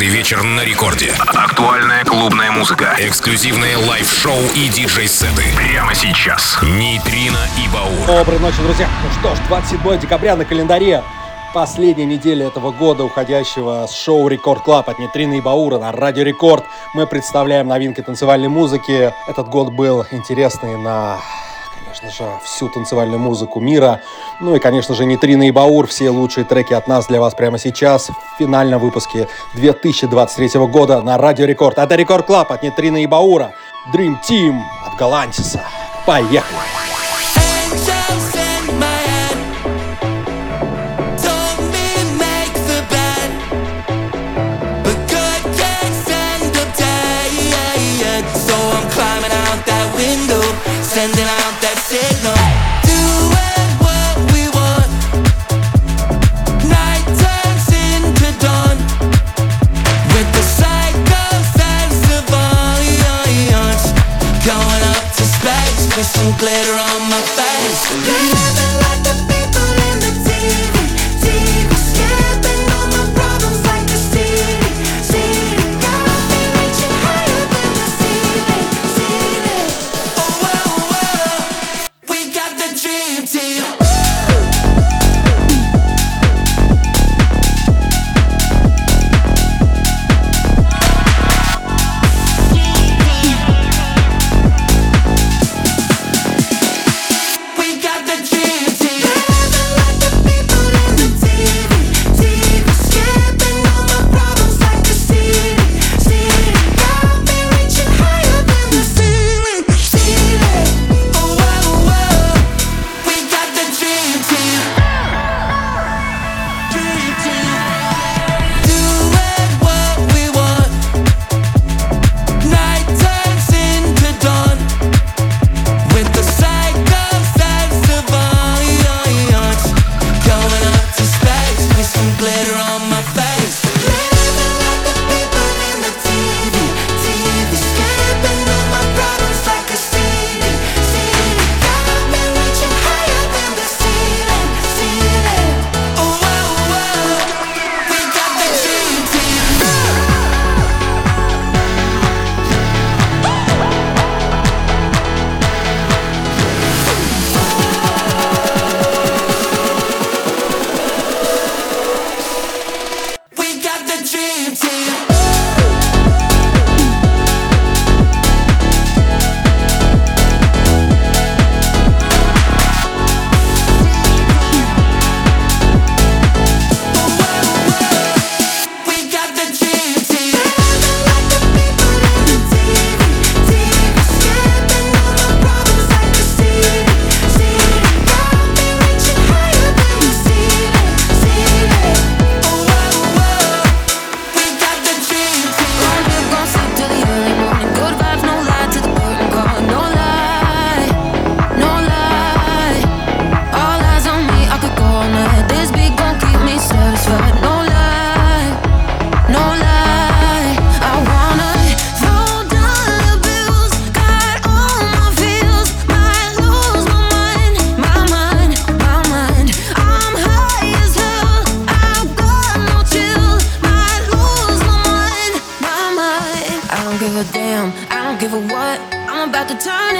Каждый вечер на рекорде. Актуальная клубная музыка. Эксклюзивные лайв-шоу и диджей-сеты. Прямо сейчас. Нейтрино и Баур. Доброй ночи, друзья. Ну что ж, 27 декабря на календаре. Последняя неделя этого года, уходящего с шоу Рекорд Клаб от Нитрины и Баура на Радио Рекорд. Мы представляем новинки танцевальной музыки. Этот год был интересный на конечно же, всю танцевальную музыку мира. Ну и, конечно же, Нитрина и Баур, все лучшие треки от нас для вас прямо сейчас в финальном выпуске 2023 года на Радио Рекорд. Это Рекорд Клаб от Нитрина и Баура. Dream Team от Галантиса. Поехали! Glitter on my face. turn it, turn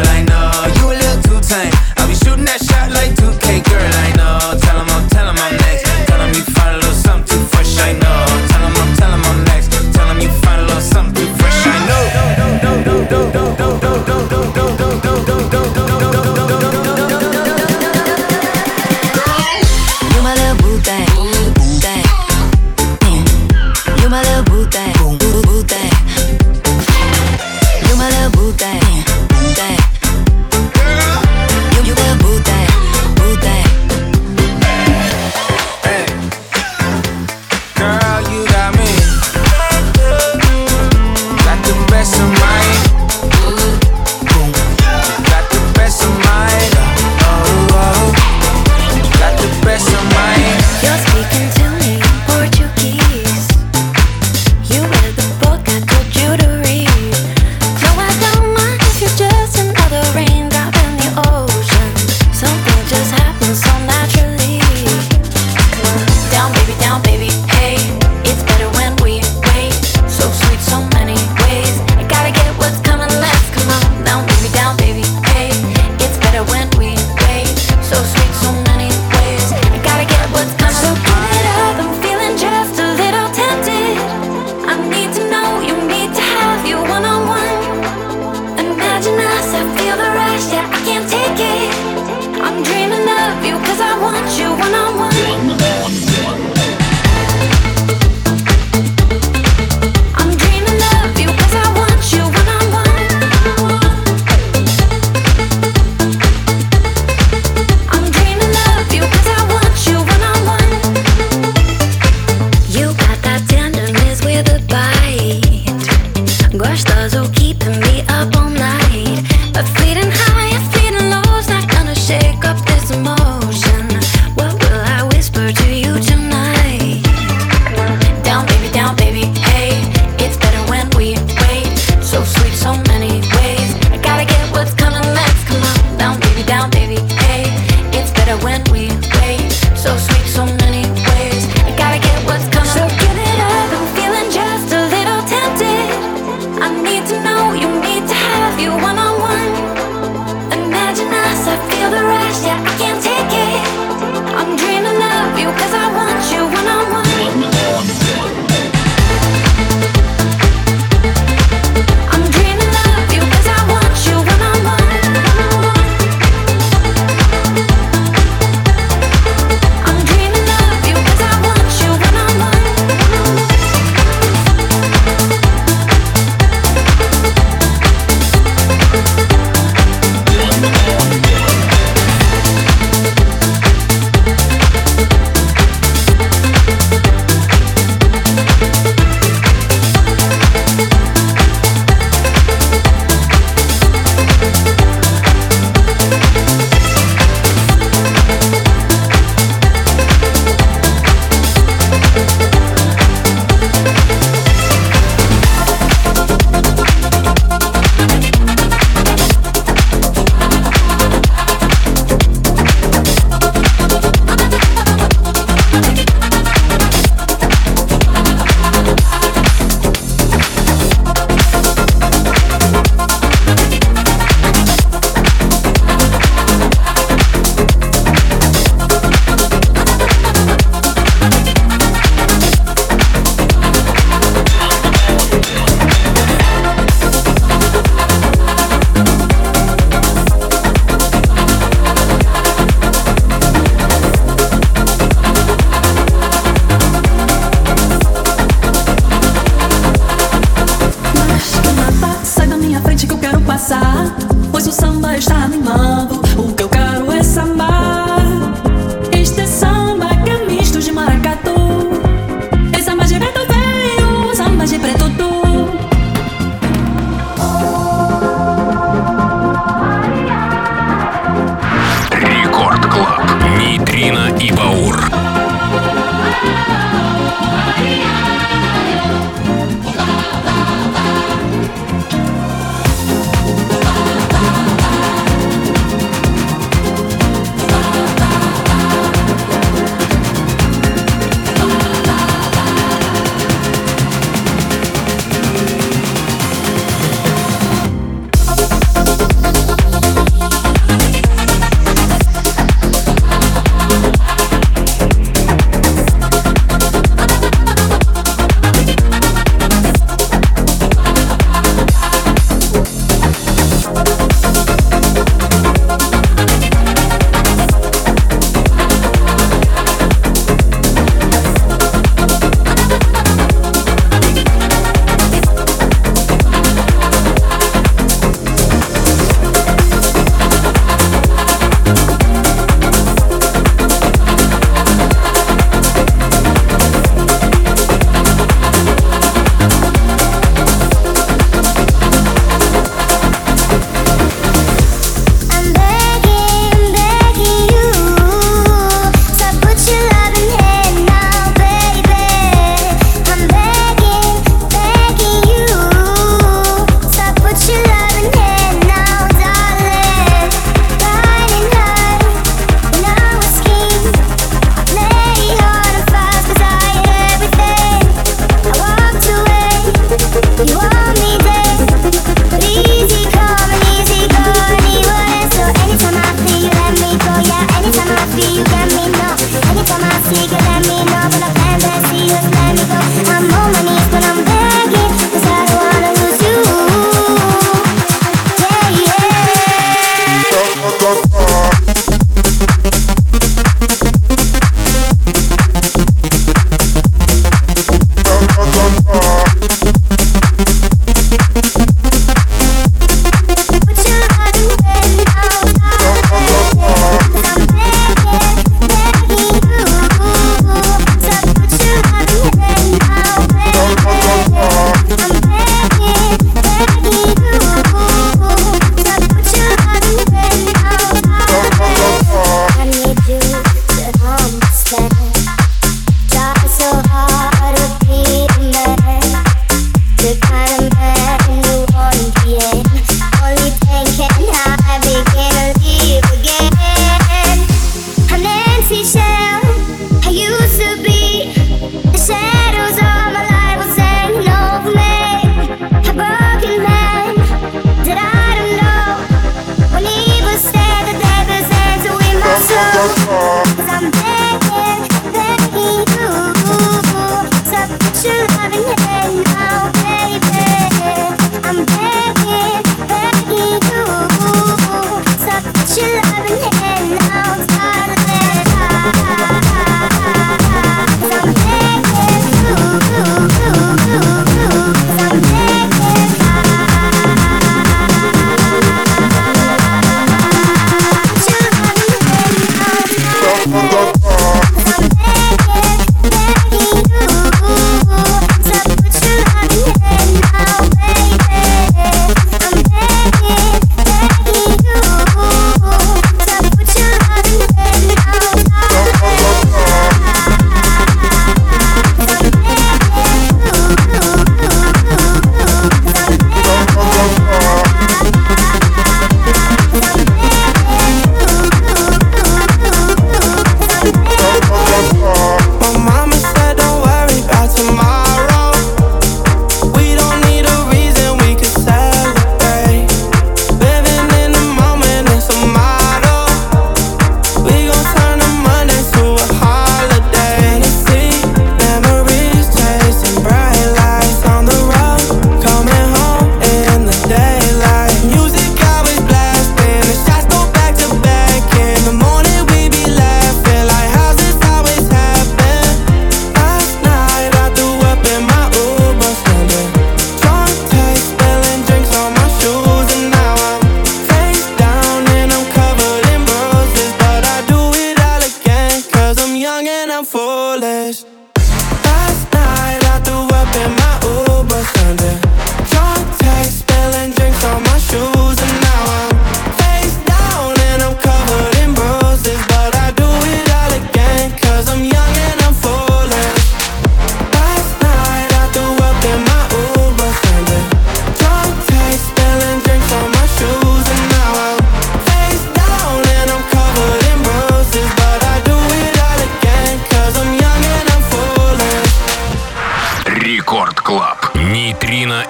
allein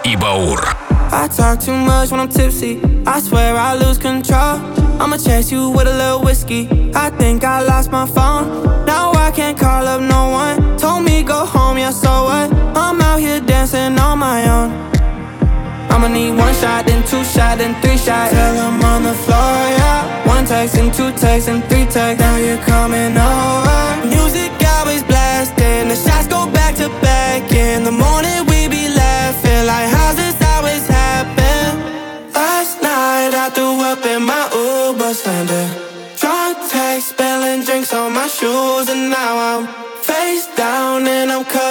и Баур. I talk too much when I'm tipsy. I swear I lose control. I'ma chase you with a little whiskey. I think I lost my phone. Now I can't call up no one. Told me go home, yeah, so what? I'm out here dancing on my own. I'ma need one shot, then two shot, then three shot. Tell him on the floor, yeah. One text, and two texts, and three texts. Now you're coming over. Music always blasting. The shots go back to back. In the morning, we shoes and now I'm face down and I'm cut.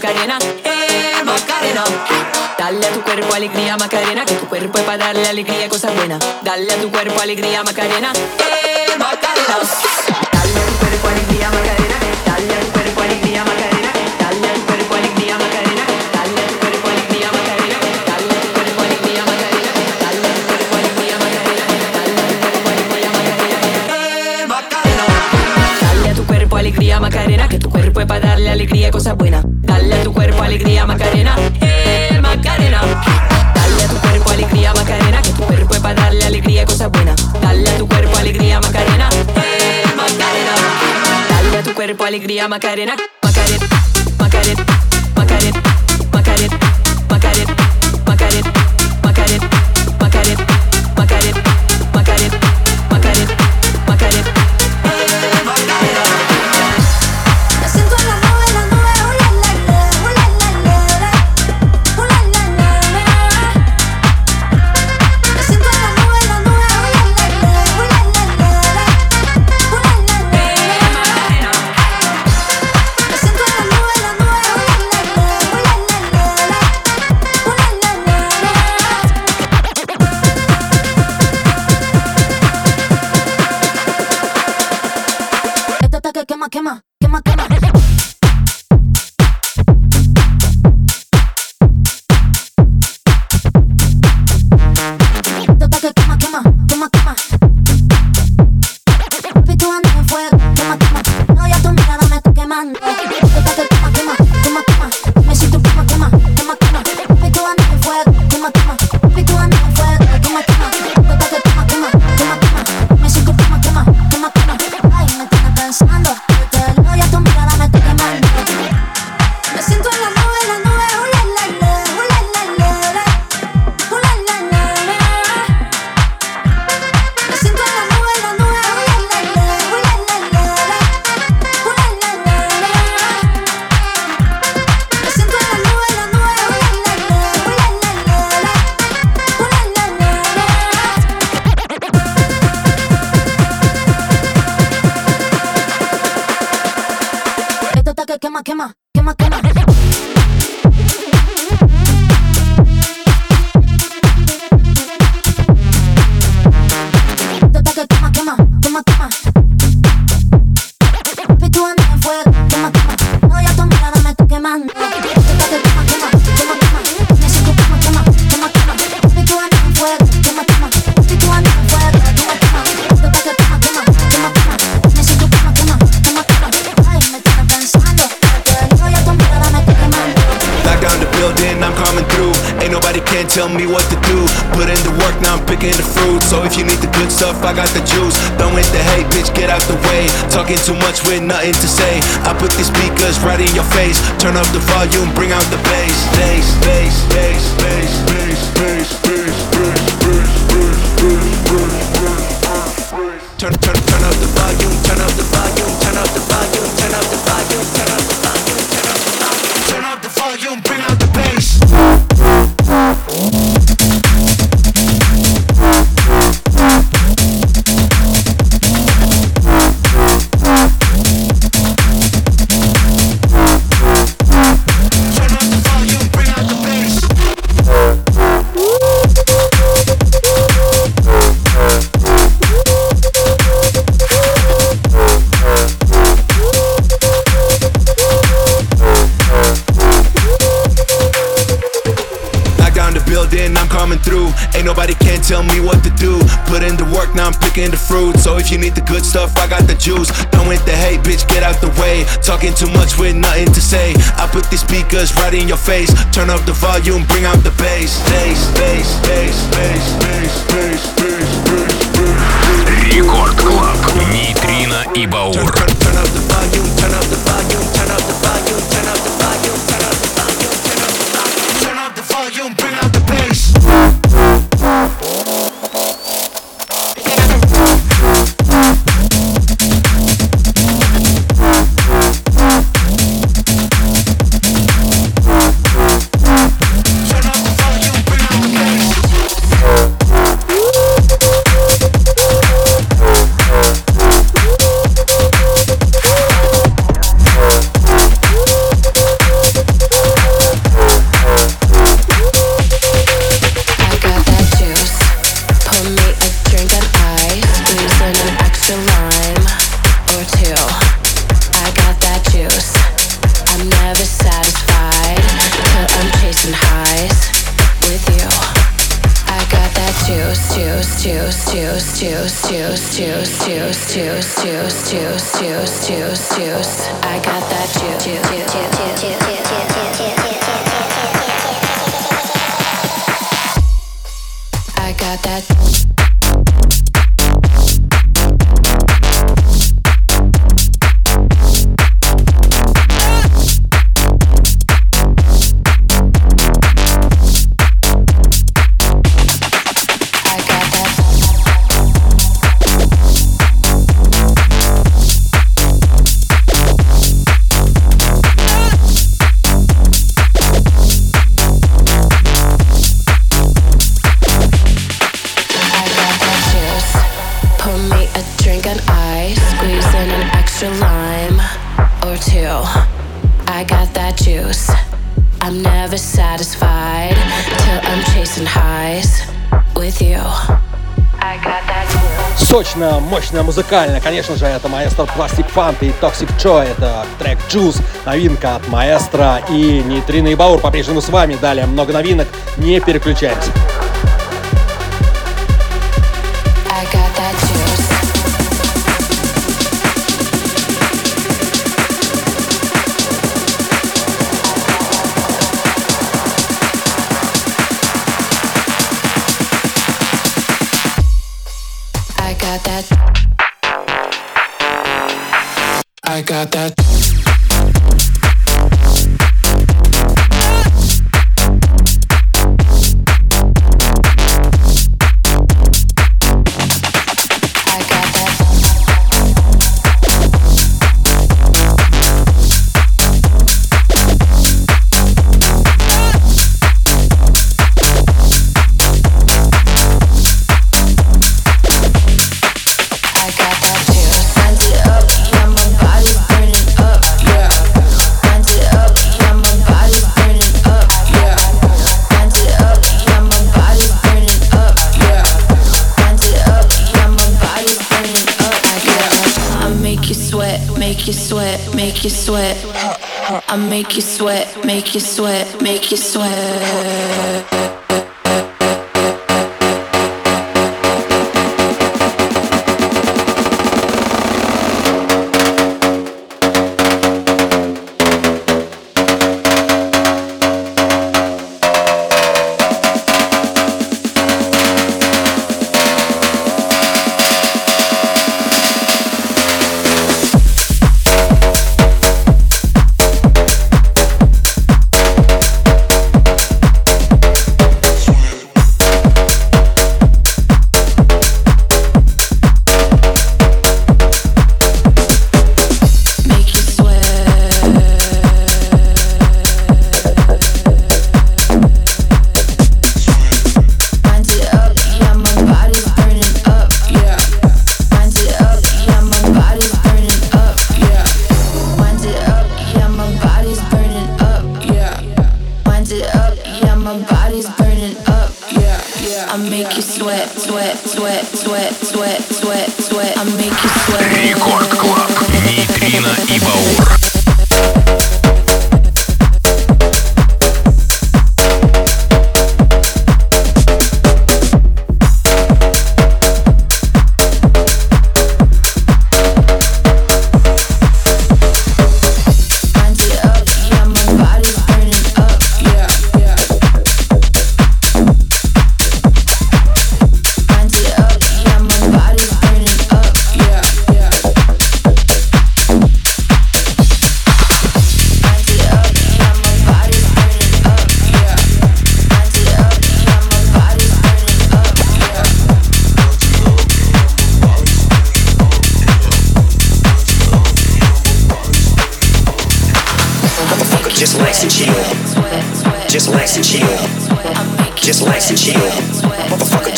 Macarena, eh Macarena. Dale a tu cuerpo alegría Macarena, que tu cuerpo es para darle alegría cosas buenas. Dale a tu cuerpo alegría Macarena, eh Macarena. Macarena, alegría, Macarena, Macarena, Macarena, Macarena, Macarena, Macarena. Quema, quema, quema, tell me what to do. Put in the work, now I'm picking the fruit. So if you need the good stuff, I got the juice. Don't hit the hate, bitch, get out the way. Talking too much with nothing to say. I put these speakers right in your face. Turn up the volume, bring out the bass. Bass, bass, bass, bass, bass, bass, bass, bass, bass, bass, bass, bass. Turn, turn, turn up the volume, turn work, now I'm picking the fruit. So if you need the good stuff, I got the juice. Don't with the hate, bitch, get out the way. Talking too much with nothing to say. I put these speakers right in your face. Turn up the volume, bring out the bass. Bass, bass, bass, bass, bass, bass, bass, bass, bass. Рекорд Клаб. Нейтрино и Баур. I squeeze in an extra lime or two. I got that juice. I'm never satisfied till I'm chasing highs with you. I got that juice. Сочно, мощно, музыкально, конечно же, это маэстро Plastic Funk и Toxic Joy, это трек Juice, новинка от маэстро и Нейтрино и Баур по-прежнему с вами, далее много новинок, не переключайтесь. I got that juice. that that make you sweat, make you sweat.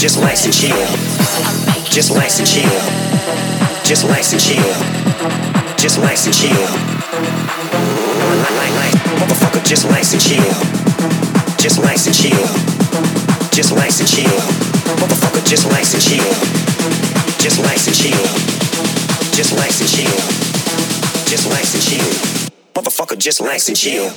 Just nice and chill. Just relax and chill. Just relax and chill. Just relax and chill. Motherfucker, just relax and chill. Just relax and chill. Just relax and chill. Just relax and chill. Just relax and chill. Just relax and chill. Just relax and chill. Motherfucker, just relax and chill.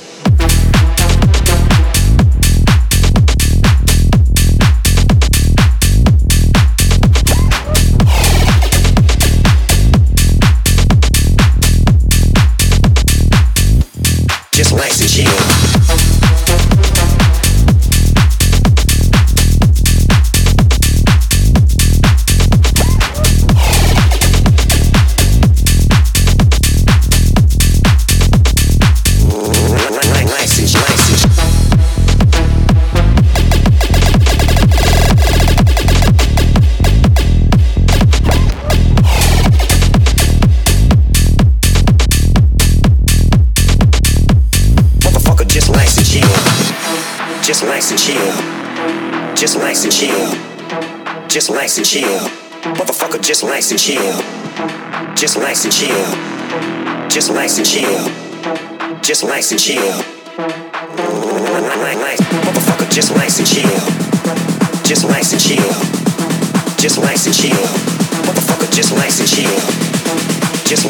to. Just relax and chill. Just relax and chill. Just likes to chill. Motherfucker just relax and chill. Just likes to chill. Just likes to chill. Just likes to chill. Just likes. Motherfucker, just relax and chill. Just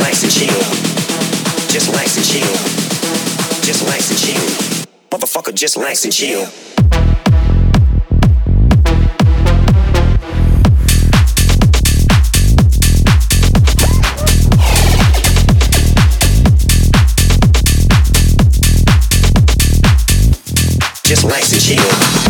relax and chill. shield.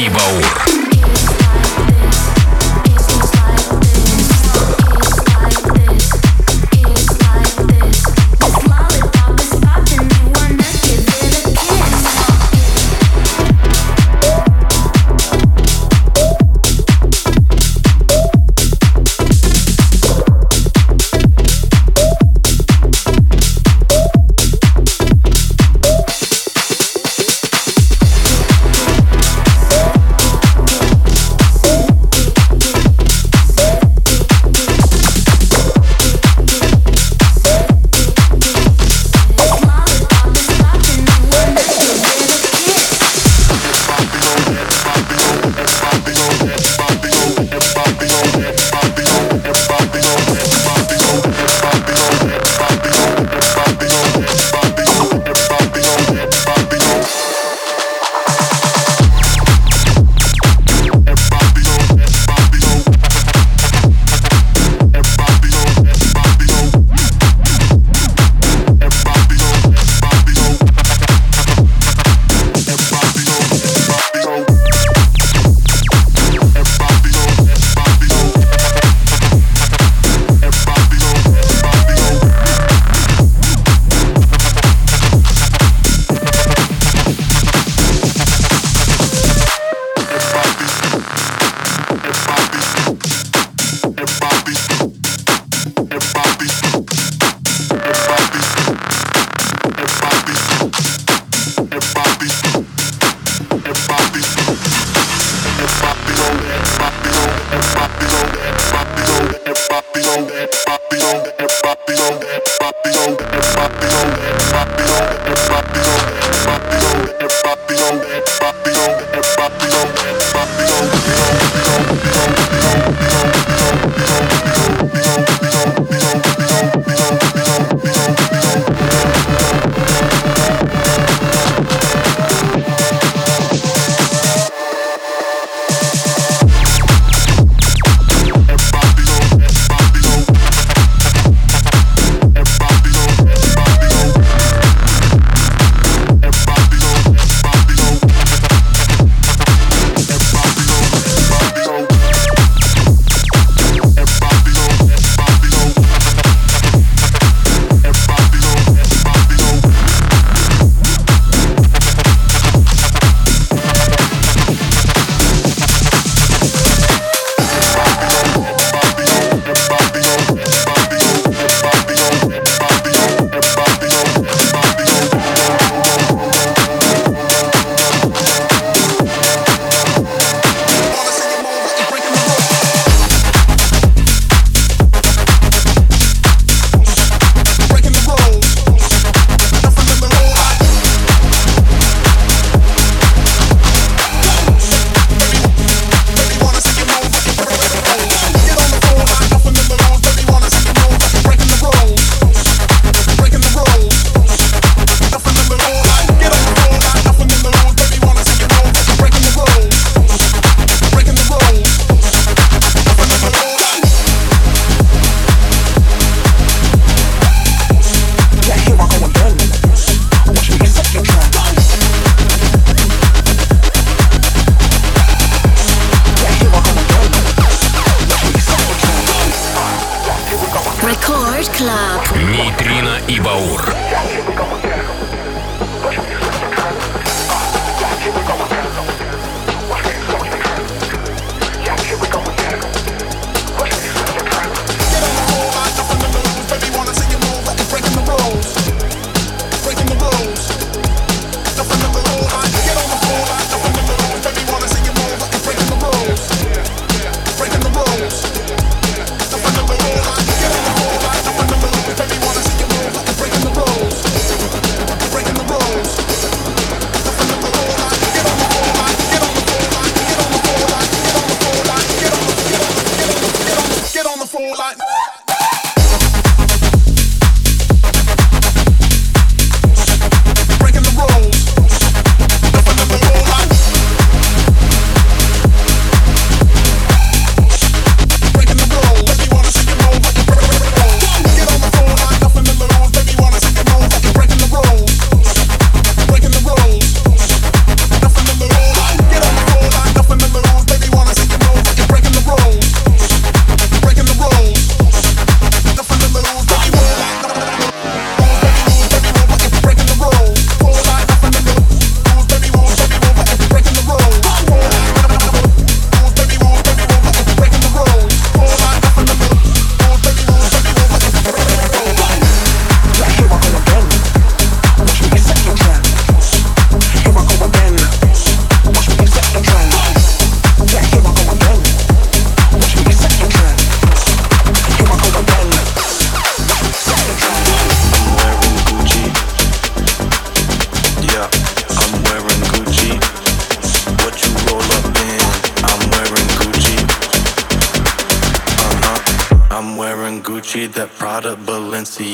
и Баур. on that.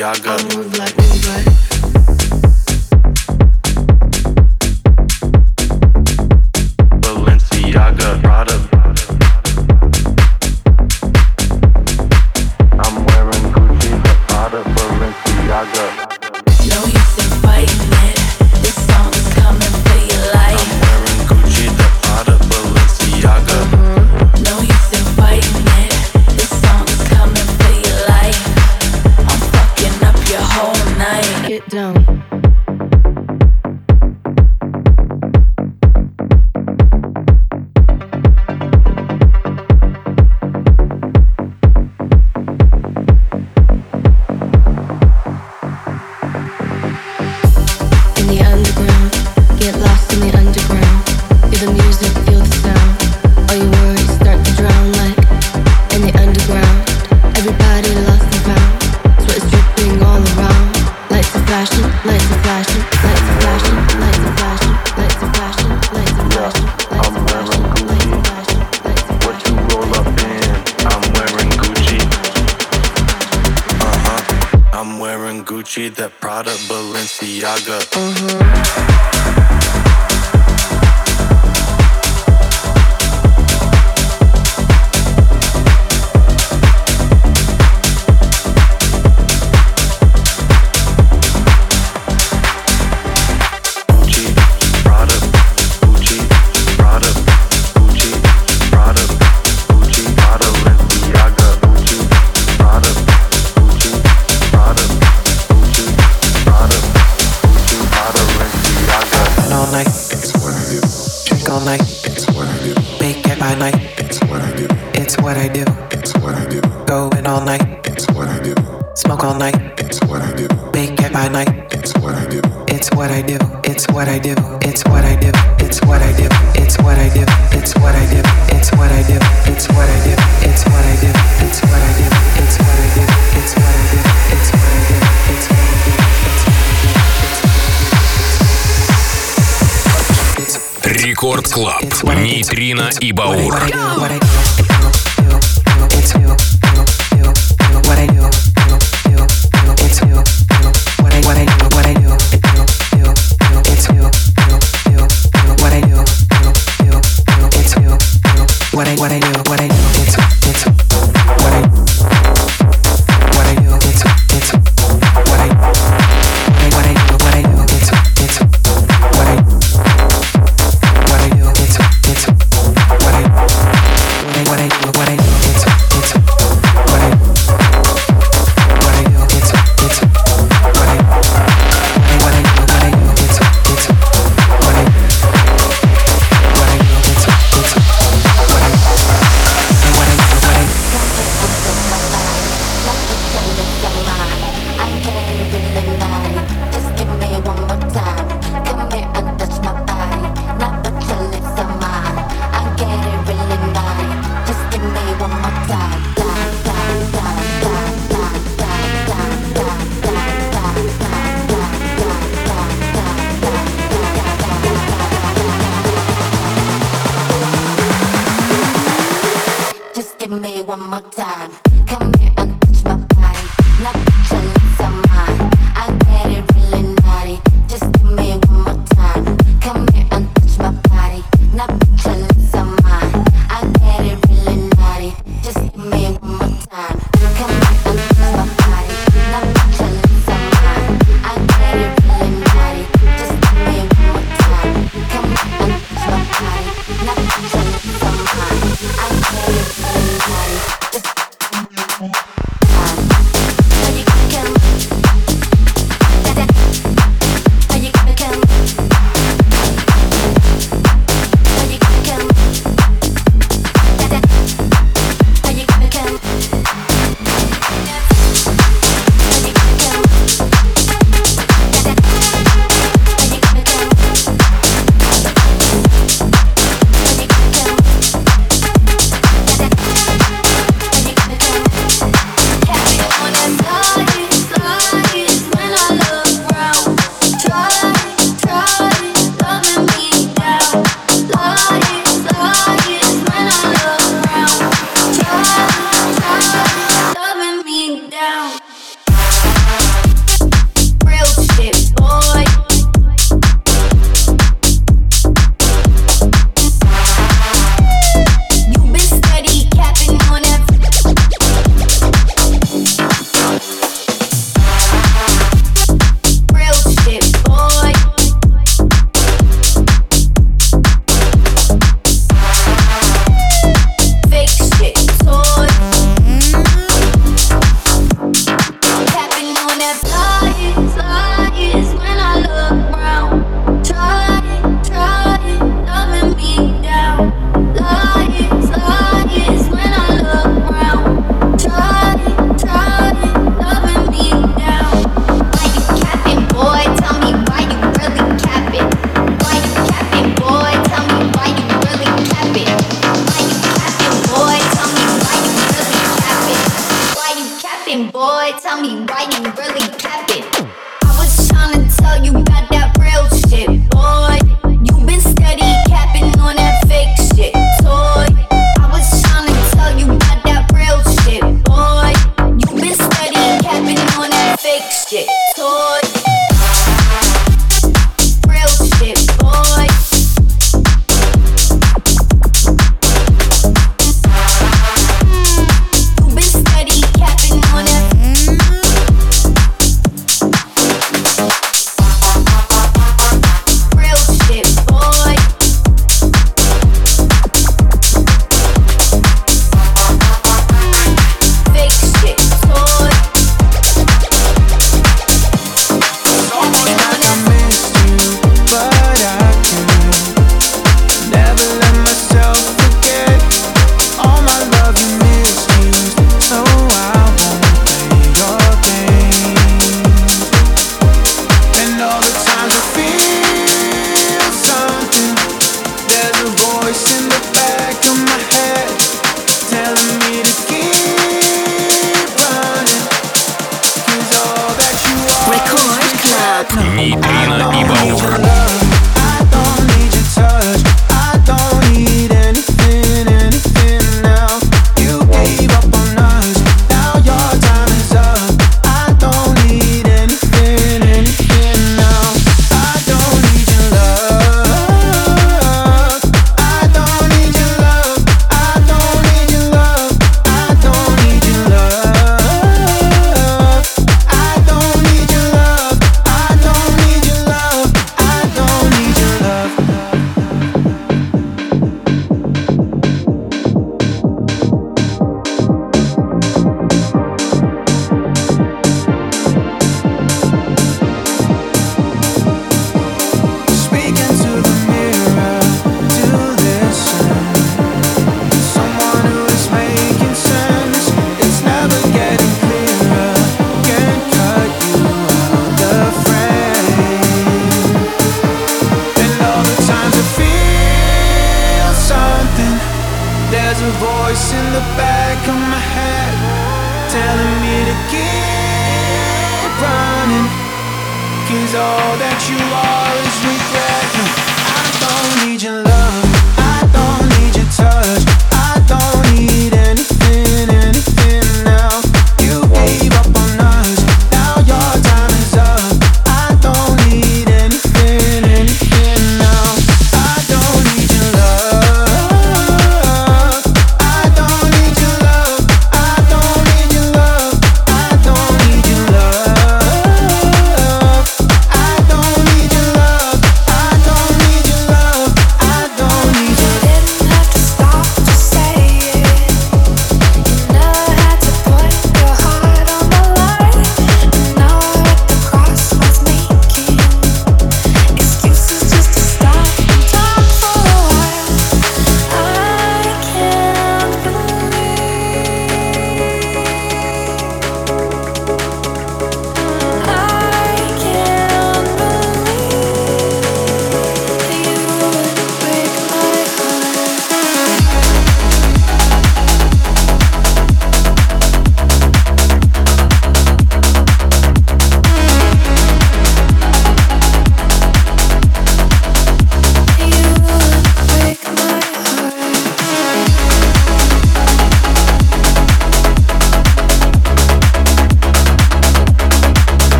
What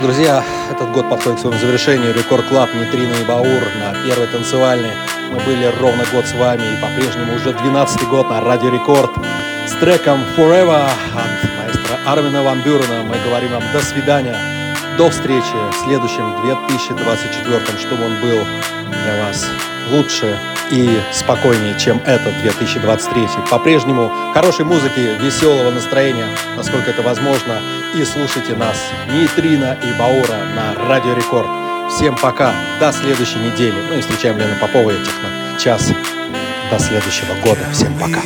друзья, этот год подходит к своему завершению. Рекорд Клаб, Нитрина и Баур на первой танцевальной. Мы были ровно год с вами и по-прежнему уже 12 год на Радио Рекорд с треком Forever от маэстро Армина Ван Бюрена. Мы говорим вам до свидания, до встречи в следующем 2024, чтобы он был для вас лучше и спокойнее, чем этот 2023. По-прежнему хорошей музыки, веселого настроения, насколько это возможно. И слушайте нас, Нитрина и Баура на Радио Рекорд. Всем пока, до следующей недели. Ну и встречаем Лена Попова и Техно. Час. До следующего года. Всем пока.